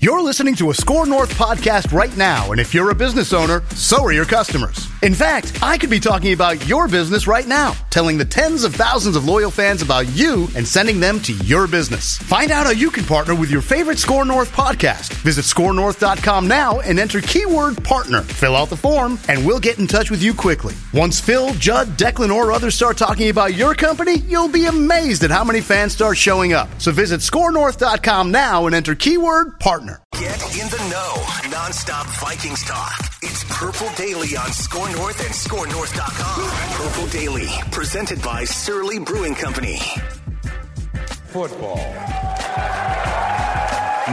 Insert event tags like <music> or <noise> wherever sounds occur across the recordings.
You're listening to a Score North podcast right now, and if you're a business owner, so are your customers. In fact, I could be talking about your business right now, telling the tens of thousands of loyal fans about you and sending them to your business. Find out how you can partner with your favorite Score North podcast. Visit scorenorth.com now and enter keyword partner. Fill out the form, and we'll get in touch with you quickly. Once Phil, Judd, Declan, or others start talking about your company, you'll be amazed at how many fans start showing up. So visit scorenorth.com now and enter keyword partner. Get in the know. Non-stop Vikings talk. It's Purple Daily on Score North and ScoreNorth.com. Purple Daily, presented by Surly Brewing Company. Football.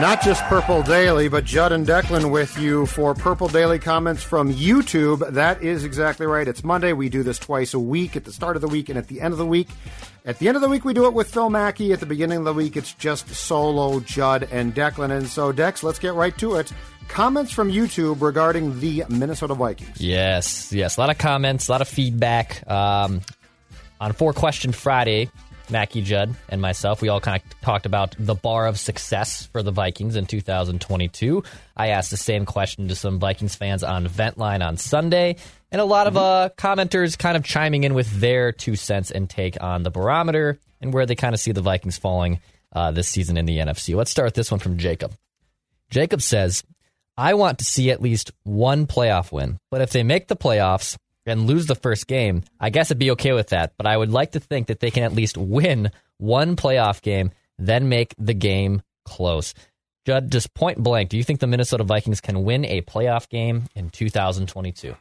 Not just Purple Daily, but Judd and Declan with you for Purple Daily comments from YouTube. That is exactly right. It's Monday. We do this twice a week at the start of the week and at the end of the week. At the end of the week, we do it with Phil Mackey. At the beginning of the week, it's just solo Judd and Declan. And so, Dex, let's get right to it. Comments from YouTube regarding the Minnesota Vikings. Yes, yes. A lot of comments, a lot of feedback. Um, on Four Question Friday, Mackey Judd and myself, we all kind of talked about the bar of success for the Vikings in 2022. I asked the same question to some Vikings fans on Ventline on Sunday, and a lot of uh, commenters kind of chiming in with their two cents and take on the barometer and where they kind of see the Vikings falling uh, this season in the NFC. Let's start with this one from Jacob. Jacob says, I want to see at least one playoff win, but if they make the playoffs and lose the first game, I guess I'd be okay with that. But I would like to think that they can at least win one playoff game, then make the game close. Judd, just point blank, do you think the Minnesota Vikings can win a playoff game in 2022?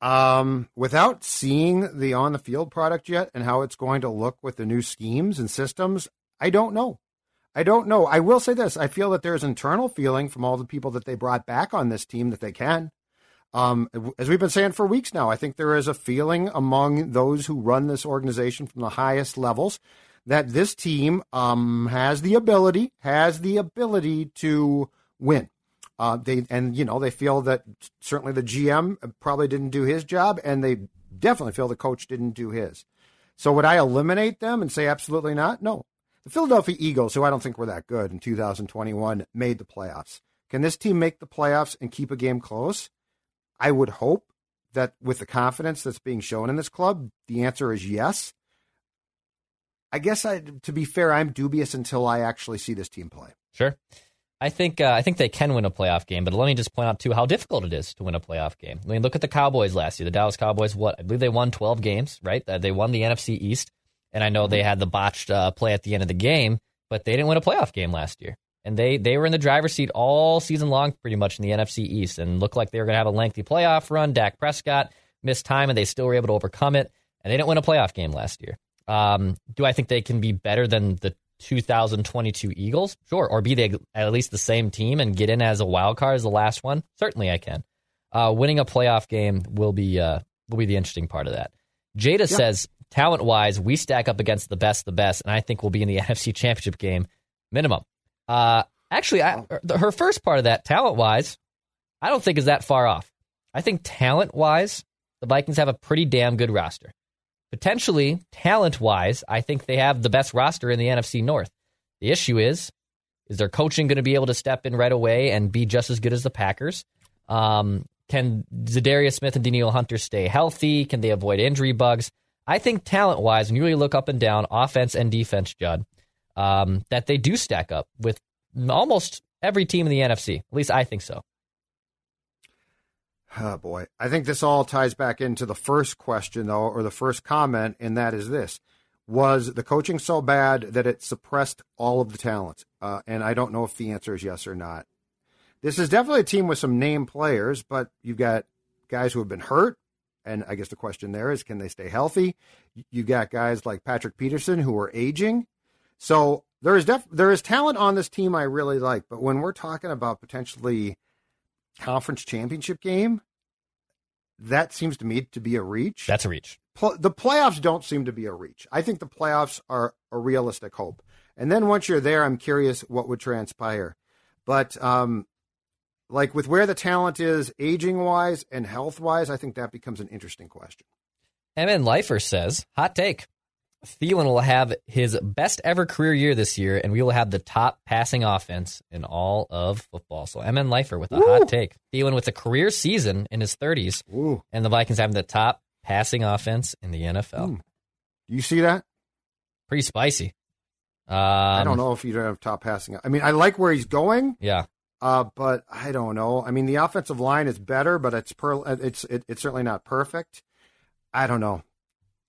Um, without seeing the on the field product yet and how it's going to look with the new schemes and systems, I don't know. I don't know. I will say this: I feel that there's internal feeling from all the people that they brought back on this team that they can. Um, as we've been saying for weeks now, I think there is a feeling among those who run this organization from the highest levels that this team um, has the ability has the ability to win. Uh, they and you know they feel that certainly the GM probably didn't do his job, and they definitely feel the coach didn't do his. So would I eliminate them and say absolutely not? No. The Philadelphia Eagles, who I don't think were that good in 2021, made the playoffs. Can this team make the playoffs and keep a game close? I would hope that with the confidence that's being shown in this club, the answer is yes. I guess I, to be fair, I'm dubious until I actually see this team play. Sure. I think uh, I think they can win a playoff game, but let me just point out too how difficult it is to win a playoff game. I mean, look at the Cowboys last year. The Dallas Cowboys, what I believe they won 12 games, right? They won the NFC East, and I know they had the botched uh, play at the end of the game, but they didn't win a playoff game last year, and they they were in the driver's seat all season long, pretty much in the NFC East, and looked like they were going to have a lengthy playoff run. Dak Prescott missed time, and they still were able to overcome it, and they didn't win a playoff game last year. Um, do I think they can be better than the 2022 Eagles? Sure. Or be they at least the same team and get in as a wild card as the last one? Certainly I can. Uh, winning a playoff game will be uh, will be the interesting part of that. Jada says, talent wise, we stack up against the best, the best, and I think we'll be in the <laughs> NFC Championship game minimum. Uh, actually, I, her first part of that, talent wise, I don't think is that far off. I think talent wise, the Vikings have a pretty damn good roster potentially talent wise, I think they have the best roster in the NFC North. The issue is, is their coaching going to be able to step in right away and be just as good as the Packers? Um, can Za'Darius Smith and Danielle Hunter stay healthy? Can they avoid injury bugs? I think talent wise, when you really look up and down, offense and defense, Judd, um, that they do stack up with almost every team in the NFC. At least I think so. Oh boy. I think this all ties back into the first question though, or the first comment, and that is this. Was the coaching so bad that it suppressed all of the talent? Uh, and I don't know if the answer is yes or not. This is definitely a team with some name players, but you've got guys who have been hurt. And I guess the question there is, can they stay healthy? You got guys like Patrick Peterson who are aging. So there is def- there is talent on this team I really like, but when we're talking about potentially conference championship game, that seems to me to be a reach. That's a reach. Pl- the playoffs don't seem to be a reach. I think the playoffs are a realistic hope. And then once you're there, I'm curious what would transpire. But um, like with where the talent is, aging wise and health wise, I think that becomes an interesting question. MN Lifer says, hot take. Thielen will have his best ever career year this year, and we will have the top passing offense in all of football. So MN Lifer with a Woo. hot take. Thielen with a career season in his 30s, Ooh. and the Vikings having the top passing offense in the NFL. Hmm. Do you see that? Pretty spicy. Um, I don't know if you don't have top passing. I mean, I like where he's going, Yeah. uh, but I don't know. I mean, the offensive line is better, but it's per, it's it, it's certainly not perfect. I don't know.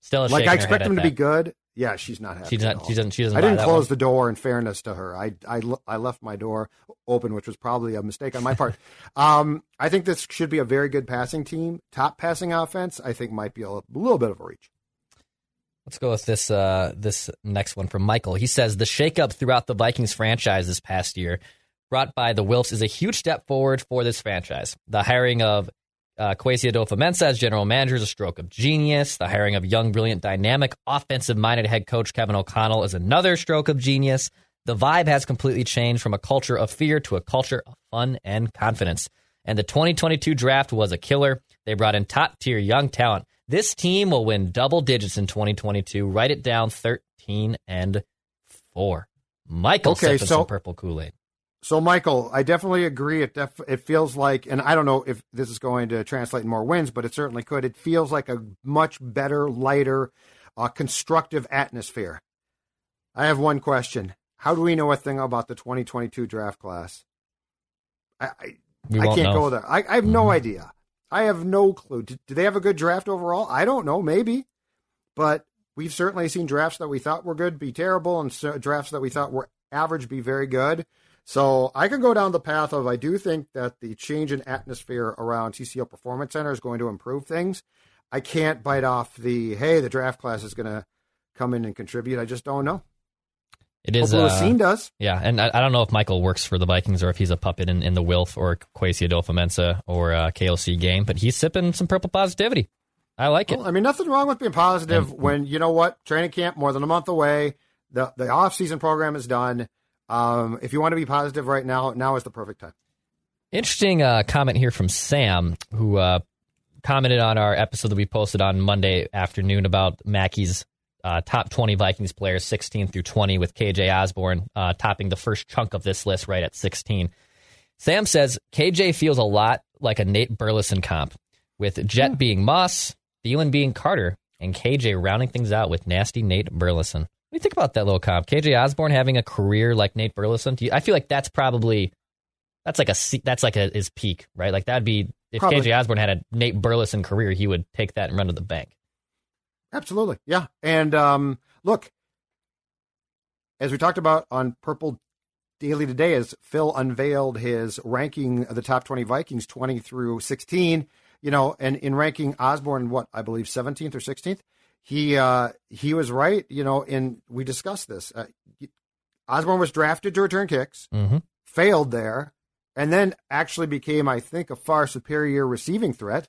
Still like I expect him at to be good. Yeah, she's not happy. She's not. She doesn't. She doesn't. I didn't close one. the door. In fairness to her, I I I left my door open, which was probably a mistake on my part. <laughs> um, I think this should be a very good passing team. Top passing offense, I think, might be a little bit of a reach. Let's go with this uh, this next one from Michael. He says the shakeup throughout the Vikings franchise this past year, brought by the Wilfs, is a huge step forward for this franchise. The hiring of uh, Kwesi Adofo-Mensah as general manager is a stroke of genius. The hiring of young, brilliant, dynamic, offensive-minded head coach Kevin O'Connell is another stroke of genius. The vibe has completely changed from a culture of fear to a culture of fun and confidence. And the 2022 draft was a killer. They brought in top tier young talent. This team will win double digits in 2022. Write it down 13 and 4. Michael Okay, sipping so- some purple Kool Aid. So, Michael, I definitely agree. It def- it feels like, and I don't know if this is going to translate in more wins, but it certainly could. It feels like a much better, lighter, uh, constructive atmosphere. I have one question: How do we know a thing about the 2022 draft class? I I, I can't know. go there. I, I have no Mhm. idea. I have no clue. Do, do they have a good draft overall? I don't know. Maybe, but we've certainly seen drafts that we thought were good be terrible, and so, drafts that we thought were average be very good. So I can go down the path of I do think that the change in atmosphere around TCO Performance Center is going to improve things. I can't bite off the hey, the draft class is going to come in and contribute. I just don't know. It is. Hopefully, Uh, Racine does. yeah, and I, I don't know if Michael works for the Vikings or if he's a puppet in, in the Wilf or Kwesi Adofo Mensah or uh, KLC game, but he's sipping some purple positivity. I like it. I mean, nothing wrong with being positive And- when you know what training camp more than a month away. The the off season program is done. Um, if you want to be positive right now, now is the perfect time. Interesting uh, comment here from Sam, who uh, commented on our episode that we posted on Monday afternoon about Mackey's uh, top 20 Vikings players, 16 through 20, with KJ Osborne uh, topping the first chunk of this list right at 16. Sam says KJ feels a lot like a Nate Burleson comp, with Jet being Moss, Thielen being Carter, and KJ rounding things out with nasty Nate Burleson. You think about that little comp? KJ Osborne having a career like Nate Burleson? Do you, I feel like that's probably that's like a that's like a his peak, right? Like that'd be if Probably. KJ Osborne had a Nate Burleson career, he would take that and run to the bank. Absolutely, yeah. And um, look, as we talked about on Purple Daily today, as Phil unveiled his ranking of the top twenty Vikings, twenty through sixteen. You know, and in ranking Osborne, what I believe seventeenth or sixteenth, he uh, he was right. You know, and we discussed this. Uh, Osborne was drafted to return kicks, Mm-hmm. failed there, and then actually became, I think, a far superior receiving threat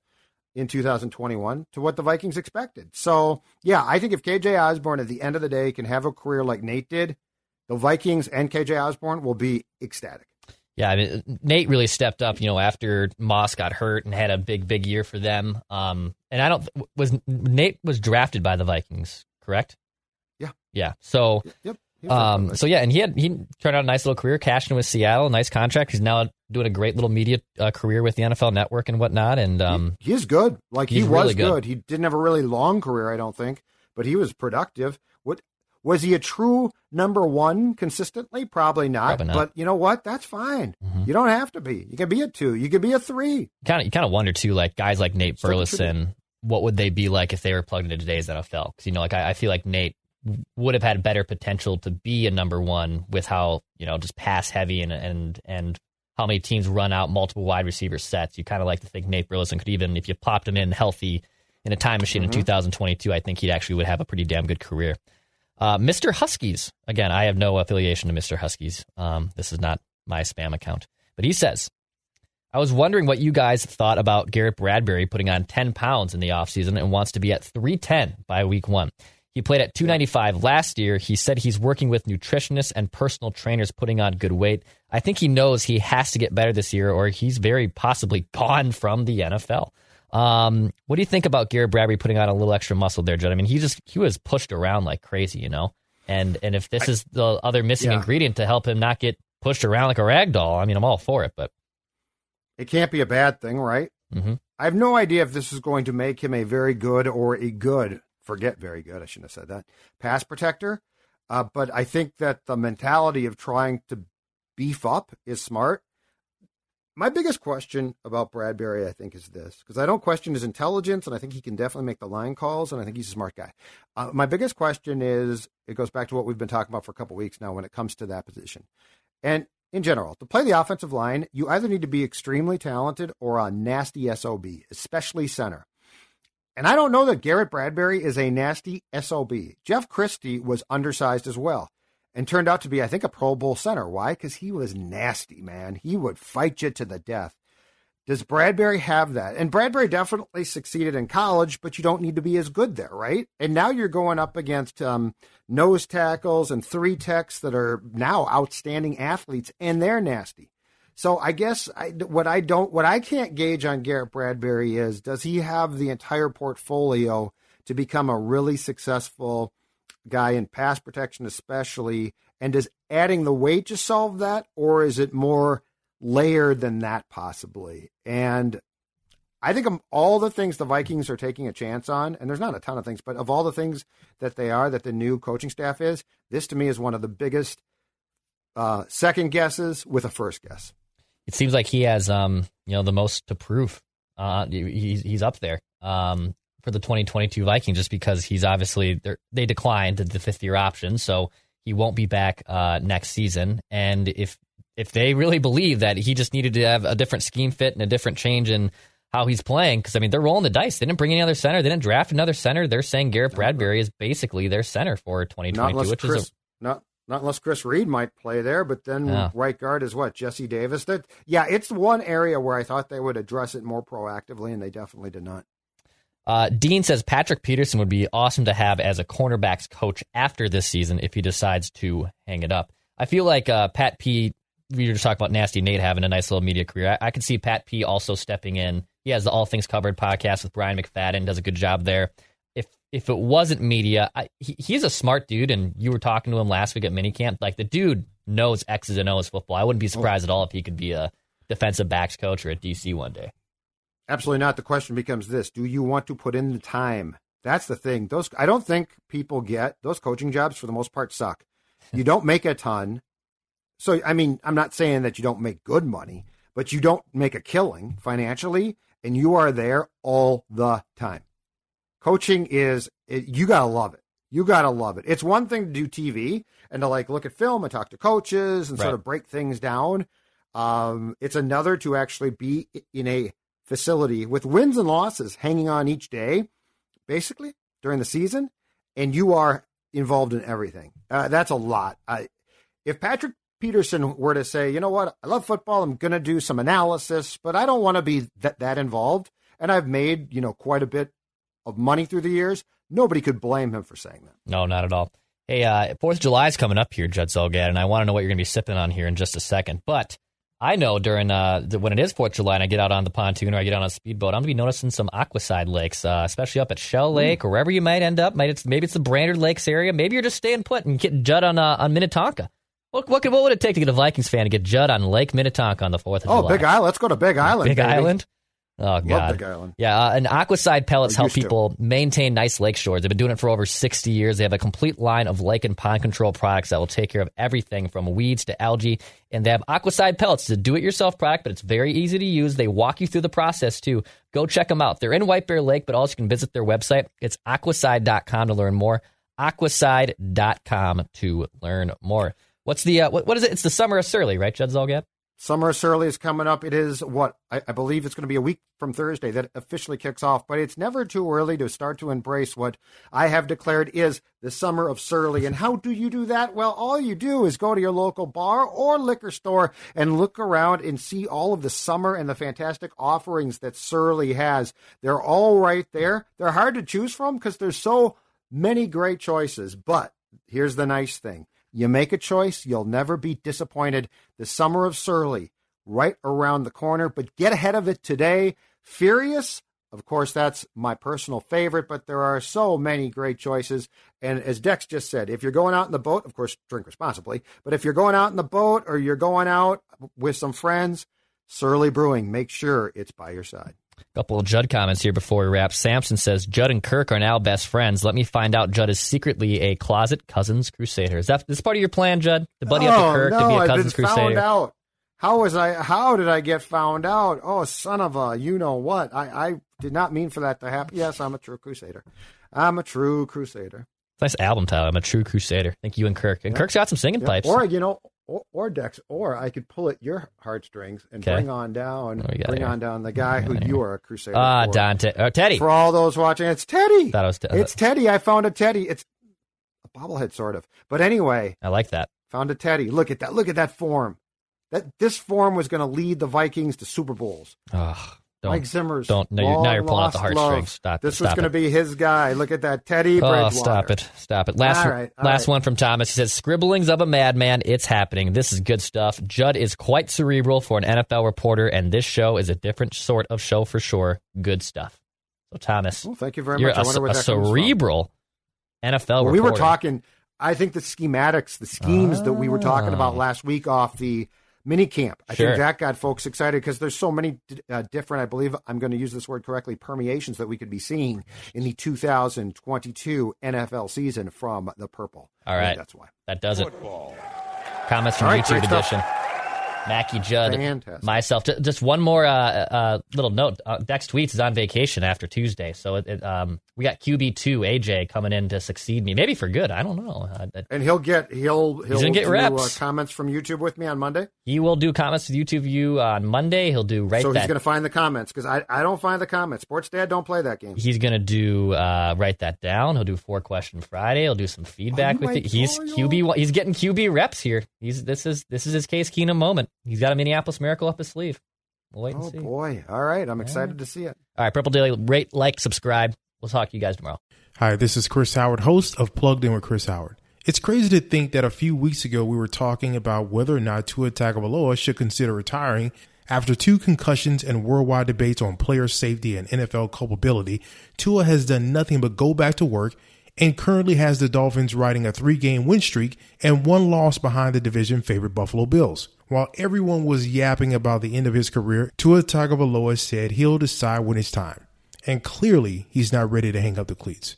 in 2021 to what the Vikings expected. So, yeah, I think if KJ Osborne at the end of the day can have a career like Nate did, the Vikings and KJ Osborne will be ecstatic. Yeah, I mean Nate really stepped up, you know, after Moss got hurt and had a big, big year for them. Um, and I don't was Nate was drafted by the Vikings, correct? Yeah. yeah. So, Yep. um, so yeah, and he had he turned out a nice little career, cashing with Seattle, nice contract. He's now doing a great little media uh, career with the NFL Network and whatnot. And um, he, he's good. Like he was really good. good. He didn't have a really long career, I don't think, but he was productive. What was he a true number one consistently? Probably not. Probably not. But you know what? That's fine. Mhm. You don't have to be. You can be a two. You can be a three. kind of you kind of wonder too, like guys like Nate Burleson, what would they be like if they were plugged into today's NFL? Because you know, like I, I feel like Nate would have had better potential to be a number one with how you know just pass heavy and and and how many teams run out multiple wide receiver sets. You kind of like to think Nate Burleson could even if you popped him in healthy in a time machine Mm-hmm. in 2022, I think he actually would have a pretty damn good career. Uh, Mr. Huskies. Again, I have no affiliation to Mr. Huskies. Um, this is not my spam account. But he says, I was wondering what you guys thought about Garrett Bradbury putting on 10 pounds in the offseason and wants to be at 310 by week one. He played at 295 last year. He said he's working with nutritionists and personal trainers putting on good weight. I think he knows he has to get better this year or he's very possibly gone from the NFL. Um, what do you think about Garrett Bradbury putting on a little extra muscle there, Judd? I mean, he just he was pushed around like crazy, you know. And and if this I, is the other missing yeah. ingredient to help him not get pushed around like a rag doll, I mean, I'm all for it. But it can't be a bad thing, right? Mm-hmm. I have no idea if this is going to make him a very good or a good, forget very good, I shouldn't have said that, pass protector. Uh, but I think that the mentality of trying to beef up is smart. My biggest question about Bradbury, I think, is this because I don't question his intelligence, and I think he can definitely make the line calls, and I think he's a smart guy. Uh, my biggest question is it goes back to what we've been talking about for a couple weeks now when it comes to that position. And in general, to play the offensive line, you either need to be extremely talented or a nasty SOB, especially center. And I don't know that Garrett Bradbury is a nasty SOB. Jeff Christy was undersized as well and turned out to be, I think, a Pro Bowl center. Why? Because he was nasty, man. He would fight you to the death. Does Bradbury have that? And Bradbury definitely succeeded in college, but you don't need to be as good there, right? And now you're going up against um, nose tackles and three techs that are now outstanding athletes, and they're nasty. So I guess I, what I don't, what I can't gauge on Garrett Bradbury is, does he have the entire portfolio to become a really successful guy in pass protection, especially. And does adding the weight just solve that, or is it more layered than that, possibly? And I think of all the things the Vikings are taking a chance on, and there's not a ton of things, but of all the things that they are, that the new coaching staff is, this to me is one of the biggest uh, second guesses with a first guess. It seems like he has, um, you know, the most to prove. Uh, he's he's up there. Um, for the 2022 Vikings just because he's obviously they declined the fifth year option, so he won't be back uh, next season. And if if they really believe that he just needed to have a different scheme fit and a different change in how he's playing, because I mean they're rolling the dice. They didn't bring any other center. They didn't draft another center. They're saying Garrett Bradbury is basically their center for 2022, which Chris, is a, not not unless Chris Reed might play there, but then yeah. right guard is what Jesse Davis. That yeah, it's one area where I thought they would address it more proactively, and they definitely did not. Uh, Dean says Patrick Peterson would be awesome to have as a cornerbacks coach after this season if he decides to hang it up. I feel like uh, Pat P. We were just talking about Nasty Nate having a nice little media career. I, I could see Pat P. also stepping in. He has the All Things Covered podcast with Bryant McFadden. Does a good job there. If if it wasn't media, I, he, he's a smart dude, and you were talking to him last week at minicamp. Like the dude knows X's and O's football. I wouldn't be surprised at all if he could be a defensive backs coach or at DC one day. Absolutely not. The question becomes this: Do you want to put in the time? That's the thing. Those I don't think people get those coaching jobs for the most part suck. You don't make a ton. So I mean, I'm not saying that you don't make good money, but you don't make a killing financially, and you are there all the time. Coaching is it, you gotta love it. You gotta love it. It's one thing to do TV and to like look at film and talk to coaches and right. sort of break things down. Um, it's another to actually be in a facility with wins and losses hanging on each day, basically during the season, and you are involved in everything. Uh, that's a lot. I, if Patrick Peterson were to say, you know what, I love football, I'm going to do some analysis, but I don't want to be that, that involved, and I've made, you know, quite a bit of money through the years, nobody could blame him for saying that. No, not at all. Hey, uh, Fourth of July is coming up here, Judd Zulgad, and I want to know what you're going to be sipping on here in just a second. But I know during uh, when it is Fourth of July and I get out on the pontoon or I get on a speedboat, I'm gonna be noticing some aquacide lakes, uh, especially up at Shell Lake or wherever you might end up. Maybe it's maybe it's the Brainerd Lakes area. Maybe you're just staying put and getting Judd on uh, on Minnetonka. What, what, what would it take to get a Vikings fan to get Judd on Lake Minnetonka on the Fourth of oh, July? Oh, Big Island. Let's go to Big Island. Big baby. Island. Oh God! Yeah, uh, and Aquacide pellets help people to. maintain nice lake shores. They've been doing it for over 60 years. They have a complete line of lake and pond control products that will take care of everything from weeds to algae. And they have Aquacide pellets. It's a do-it-yourself product, but it's very easy to use. They walk you through the process too. Go check them out. They're in White Bear Lake, but also you can visit their website. It's aquacide.com to learn more. Aquacide.com to learn more. What's the uh, what, what is it? It's the summer of Surly, right, Judd Zulgad? Summer Surly is coming up. It is what I, I believe it's going to be a week from Thursday that officially kicks off, but it's never too early to start to embrace what I have declared is the summer of Surly. And how do you do that? Well, all you do is go to your local bar or liquor store and look around and see all of the summer and the fantastic offerings that Surly has. They're all right there. They're hard to choose from because there's so many great choices, but here's the nice thing you make a choice, you'll never be disappointed. The summer of Surly, right around the corner, but get ahead of it today. Furious, of course, that's my personal favorite, but there are so many great choices. And as Dex just said, if you're going out in the boat, of course, drink responsibly, but if you're going out in the boat or you're going out with some friends, Surly Brewing, make sure it's by your side. Couple of Judd comments here before we wrap. Samson says Judd and Kirk are now best friends. Let me find out Judd is secretly a closet Cousins crusader. Is that this part of your plan, Judd? To buddy oh, up to oh, Kirk no, to be a I've Cousins been crusader? Found out. How was I? How did I get found out? Oh, son of a, you know what? I, I did not mean for that to happen. Yes, I'm a true crusader. I'm a true crusader. Nice album title. I'm a true crusader. Thank you and Kirk. And Kirk's got some singing Yeah, pipes. Or you know, or, or Dex, or I could pull at your heartstrings and Okay. bring on down, What we got bring here? on down the guy who you are a crusader. Ah, for. Dante. Uh, Teddy. For all those watching, it's Teddy. Thought it was Te- it's Teddy. I found a Teddy. It's a bobblehead, sort of. But anyway, I like that. found a Teddy. Look at that. Look at that form. That this form was going to lead the Vikings to Super Bowls. Oh, don't, Mike Zimmer's. don't. No, you're, now you're pulling out the heartstrings. Stop. This was going to be his guy. Look at that, Teddy Oh, Bridgewater. stop it. Stop it. Last All right, all last right. one from Thomas. He says, Scribblings of a madman. It's happening. This is good stuff. Judd is quite cerebral for an NFL reporter, and this show is a different sort of show for sure. Good stuff. So, Thomas, Well, thank you very you're much. I a, a cerebral NFL Well, reporter. we were talking. I think the schematics, the schemes that we were talking about Ah. last week off the mini camp. I Sure. think that got folks excited because there's so many uh, different. I believe I'm going to use this word correctly. Permeations that we could be seeing in the 2022 NFL season from the purple. All right. I that's why. That does it. Football. Comments from All right, YouTube great stuff. edition. Mackey Judd, Fantastic. myself. Just one more uh, uh, little note. Uh, Dex Tweets is on vacation after Tuesday, so it, it, um, we got QB two AJ coming in to succeed me, maybe for good. I don't know. Uh, uh, And he'll get he'll he'll get do, reps. Uh, comments from YouTube with me on Monday. he will do comments with YouTube view on Monday. He'll do right so that. he's going to find the comments because I, I don't find the comments. Sports Dad don't play that game. He's gonna do uh, write that down. He'll do four question Friday. He'll do some feedback Oh with it. He's QB. He's getting QB reps here. He's this is this is his Case Keenum moment. He's got a Minneapolis Miracle up his sleeve. We'll wait and Oh see. boy! All right, I'm excited to see it. All right, Purple Daily, rate, like, subscribe. We'll talk to you guys tomorrow. Hi, this is Chris Howard, host of Plugged In with Chris Howard. It's crazy to think that a few weeks ago we were talking about whether or not Tua Tagovailoa should consider retiring after two concussions and worldwide debates on player safety and NFL culpability. Tua has done nothing but go back to work and currently has the Dolphins riding a three-game win streak and one loss behind the division favorite Buffalo Bills. While everyone was yapping about the end of his career, Tua Tagovailoa said he'll decide when it's time and clearly he's not ready to hang up the cleats.